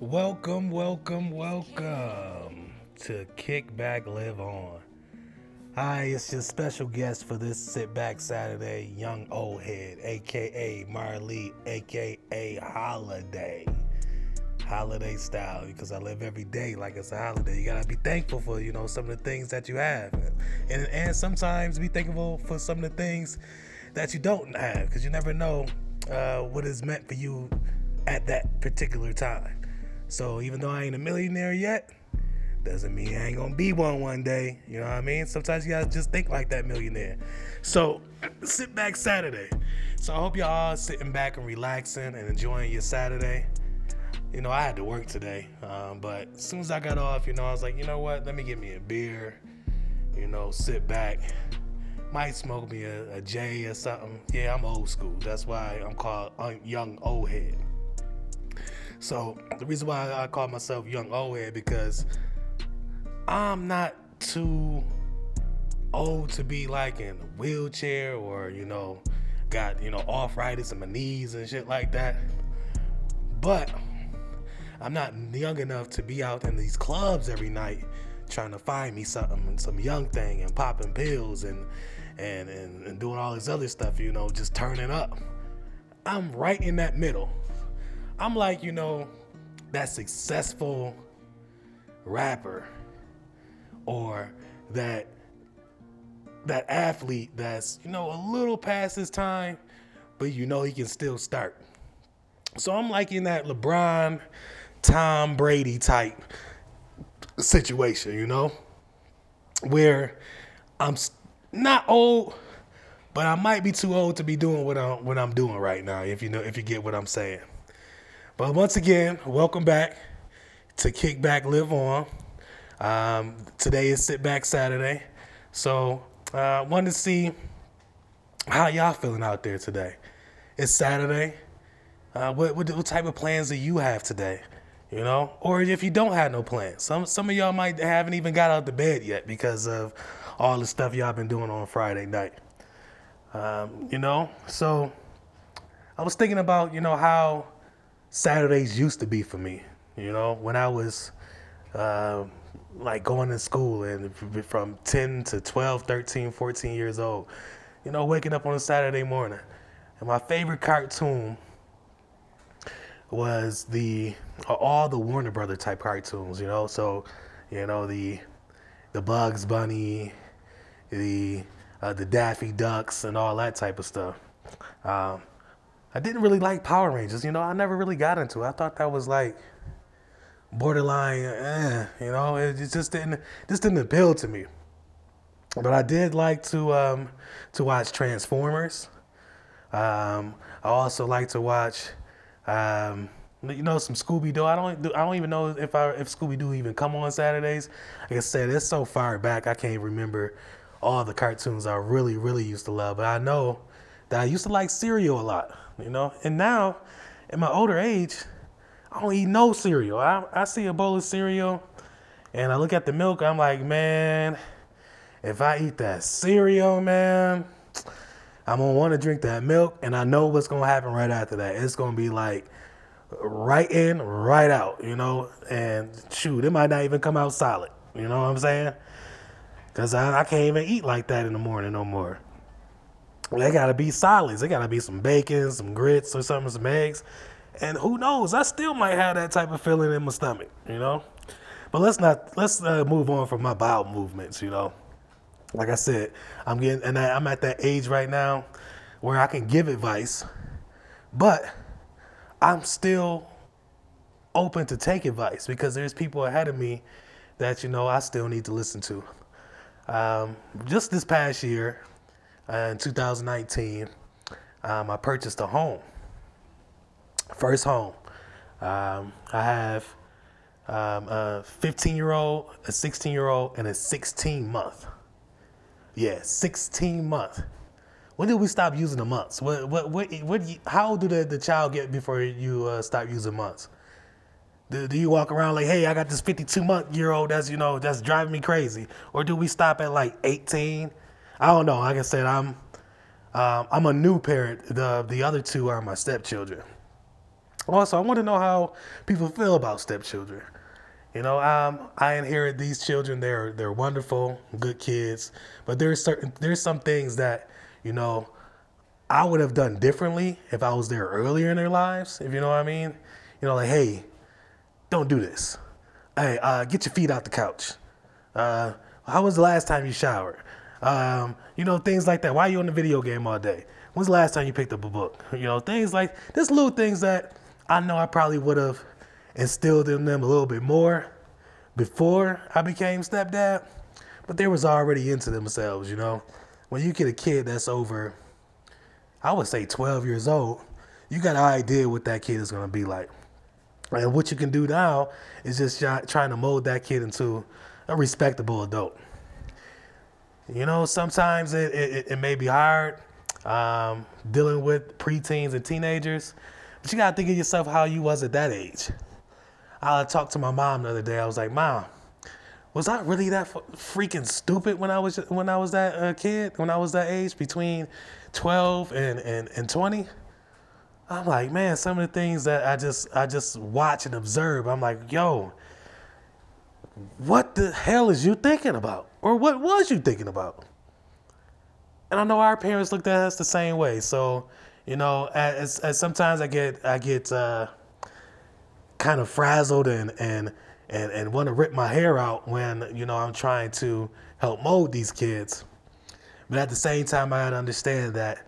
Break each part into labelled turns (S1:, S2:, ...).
S1: Welcome, welcome, welcome to Kick Back Live On. Hi, it's your special guest for this Sit Back Saturday, Young Old Head, aka Marley, aka Holiday. Holiday style, because I live every day like it's a holiday. You gotta be thankful for, you know, some of the things that you have. And and sometimes be thankful for some of the things that you don't have, because you never know uh, what is meant for you at that particular time. So even though I ain't a millionaire yet, doesn't mean I ain't gonna be one one day. You know what I mean? Sometimes you gotta just think like that millionaire. So sit back Saturday. So I hope y'all all sitting back and relaxing and enjoying your Saturday. You know, I had to work today, um, but as soon as I got off, you know, I was like, you know what? Let me get me a beer. You know, sit back. Might smoke me a, a J or something. Yeah, I'm old school. That's why I'm called young old head. So the reason why I call myself young old head because I'm not too old to be like in a wheelchair or you know got you know arthritis in my knees and shit like that. But I'm not young enough to be out in these clubs every night trying to find me something, some young thing, and popping pills and and and, and doing all this other stuff. You know, just turning up. I'm right in that middle. I'm like, you know, that successful rapper or that that athlete that's, you know, a little past his time, but you know he can still start. So I'm like in that LeBron, Tom Brady type situation, you know, where I'm not old, but I might be too old to be doing what I'm what I'm doing right now. If you know, if you get what I'm saying. But once again, welcome back to Kick Back Live On. Um, today is Sit Back Saturday, so I uh, wanted to see how y'all feeling out there today. It's Saturday. Uh, what, what, what type of plans do you have today? You know, or if you don't have no plans, some some of y'all might haven't even got out the bed yet because of all the stuff y'all been doing on Friday night. Um, you know, so I was thinking about you know how Saturdays used to be for me. You know, when I was uh, like going to school and from 10 to 12, 13, 14 years old, you know, waking up on a Saturday morning. And my favorite cartoon was the all the Warner Brother type cartoons, you know. So, you know, the the Bugs Bunny, the uh, the Daffy Ducks, and all that type of stuff. Um, I didn't really like Power Rangers. You know, I never really got into it. I thought that was like borderline, eh, you know, it just didn't just didn't appeal to me. But I did like to um, to watch Transformers. Um, I also like to watch, um, you know, some Scooby Doo. I don't I don't even know if I if Scooby Doo even come on Saturdays. Like I said, it's so far back I can't remember all the cartoons I really really used to love. But I know that I used to like cereal a lot you know. And now, in my older age, I don't eat no cereal. I, I see a bowl of cereal and I look at the milk, I'm like, man, if I eat that cereal, man, I'm gonna wanna drink that milk, and I know what's gonna happen right after that. It's gonna be like right in, right out, you know, and shoot, it might not even come out solid, you know what I'm saying? Cause I, I can't even eat like that in the morning no more. They gotta be solids. They gotta be some bacon, some grits, or something, some eggs. And who knows? I still might have that type of feeling in my stomach, you know. But let's not let's uh, move on from my bowel movements, you know. Like I said, I'm getting and I'm at that age right now where I can give advice, but I'm still open to take advice because there's people ahead of me that you know I still need to listen to. Um, just this past year, in 2019, um, I purchased a home. First home. Um, I have um, a 15 year old, a 16 year old, and a 16 month. Yeah, 16 month. When did we stop using the months? What, what, what, what how old do the, the child get before you uh, stop using months? Do, do you walk around like, hey, I got this 52 month year old that's, you know, that's driving me crazy? Or do we stop at like 18, I don't know. Like I said, I'm um, I'm a new parent. The the other two are my stepchildren. Also, I want to know how people feel about stepchildren. You know, um, I inherit these children. They're they're wonderful, good kids. But there's certain there's some things that you know I would have done differently if I was there earlier in their lives. If you know what I mean. You know, like hey, don't do this. Hey, uh, get your feet out the couch. Uh, how was the last time you showered? Um, you know, things like that. Why are you on the video game all day? When's the last time you picked up a book? You know, things like this little things that I know I probably would have instilled in them a little bit more before I became stepdad, but they was already into themselves, you know. When you get a kid that's over, I would say 12 years old, you got an idea what that kid is going to be like. And what you can do now is just trying to mold that kid into a respectable adult. You know, sometimes it, it, it may be hard um, dealing with preteens and teenagers, but you got to think of yourself how you was at that age. I talked to my mom the other day. I was like, Mom, was I really that freaking stupid when I was when I was that uh, kid? When I was that age, between 12 and, and, and 20? I'm like, man, some of the things that I just I just watch and observe. I'm like, yo, what the hell is you thinking about, or what was you thinking about? And I know our parents looked at us the same way. So, you know, as, as sometimes I get I get. Uh, kind of frazzled and and and, and want to rip my hair out when you know I'm trying to help mold these kids. But at the same time, I understand that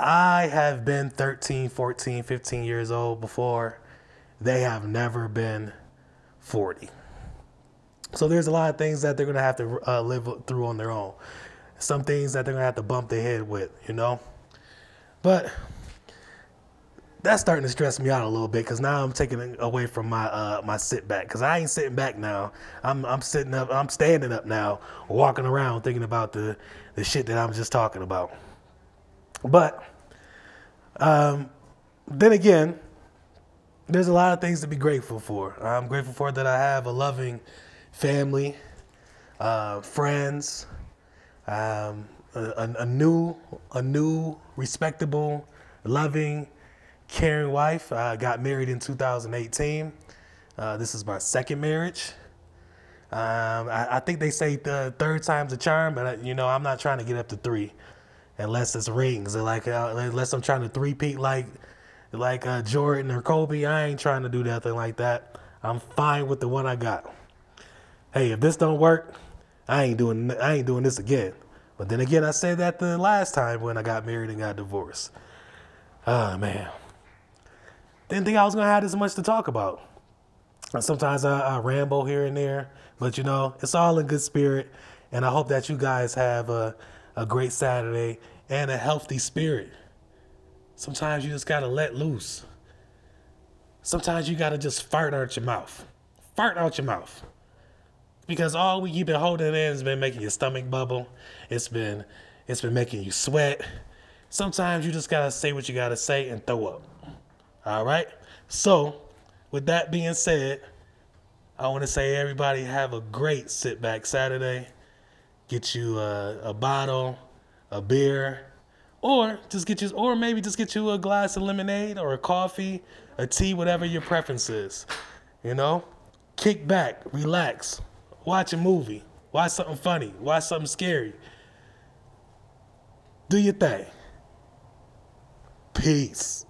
S1: I have been 13, 14, 15 years old before. They have never been 40. So there's a lot of things that they're going to have to uh, live through on their own. Some things that they're going to have to bump their head with, you know? But that's starting to stress me out a little bit because now I'm taking away from my uh, my sit back because I ain't sitting back now. I'm I'm sitting up. I'm standing up now, walking around thinking about the the shit that I'm just talking about. But um, then again, there's a lot of things to be grateful for. I'm grateful for that I have a loving family, uh, friends, um, a, a new a new respectable, loving caring wife. I got married in 2018. Uh, this is my second marriage. Um, I, I, think they say the third time's a charm, but I, you know I'm not trying to get up to three, unless it's rings. Like uh, unless I'm trying to three-peat like like uh, Jordan or Kobe. I ain't trying to do nothing like that. I'm fine with the one I got. Hey, if this don't work, I ain't doing I ain't doing this again. But then again, I said that the last time when I got married and got divorced. Oh man. Didn't think I was gonna have this much to talk about. Sometimes I, I ramble here and there, but you know, it's all in good spirit. And I hope that you guys have a, a great Saturday and a healthy spirit. Sometimes you just gotta let loose. Sometimes you gotta just fart out your mouth. Fart out your mouth. Because all we you've been holding in has been making your stomach bubble. It's been it's been making you sweat. Sometimes you just gotta say what you gotta say and throw up. All right. So, with that being said, I want to say everybody have a great sit back Saturday. Get you a, a bottle, a beer, or just get you, or maybe just get you a glass of lemonade or a coffee, a tea, whatever your preference is. You know, kick back, relax, watch a movie, watch something funny, watch something scary. Do your thing. Peace.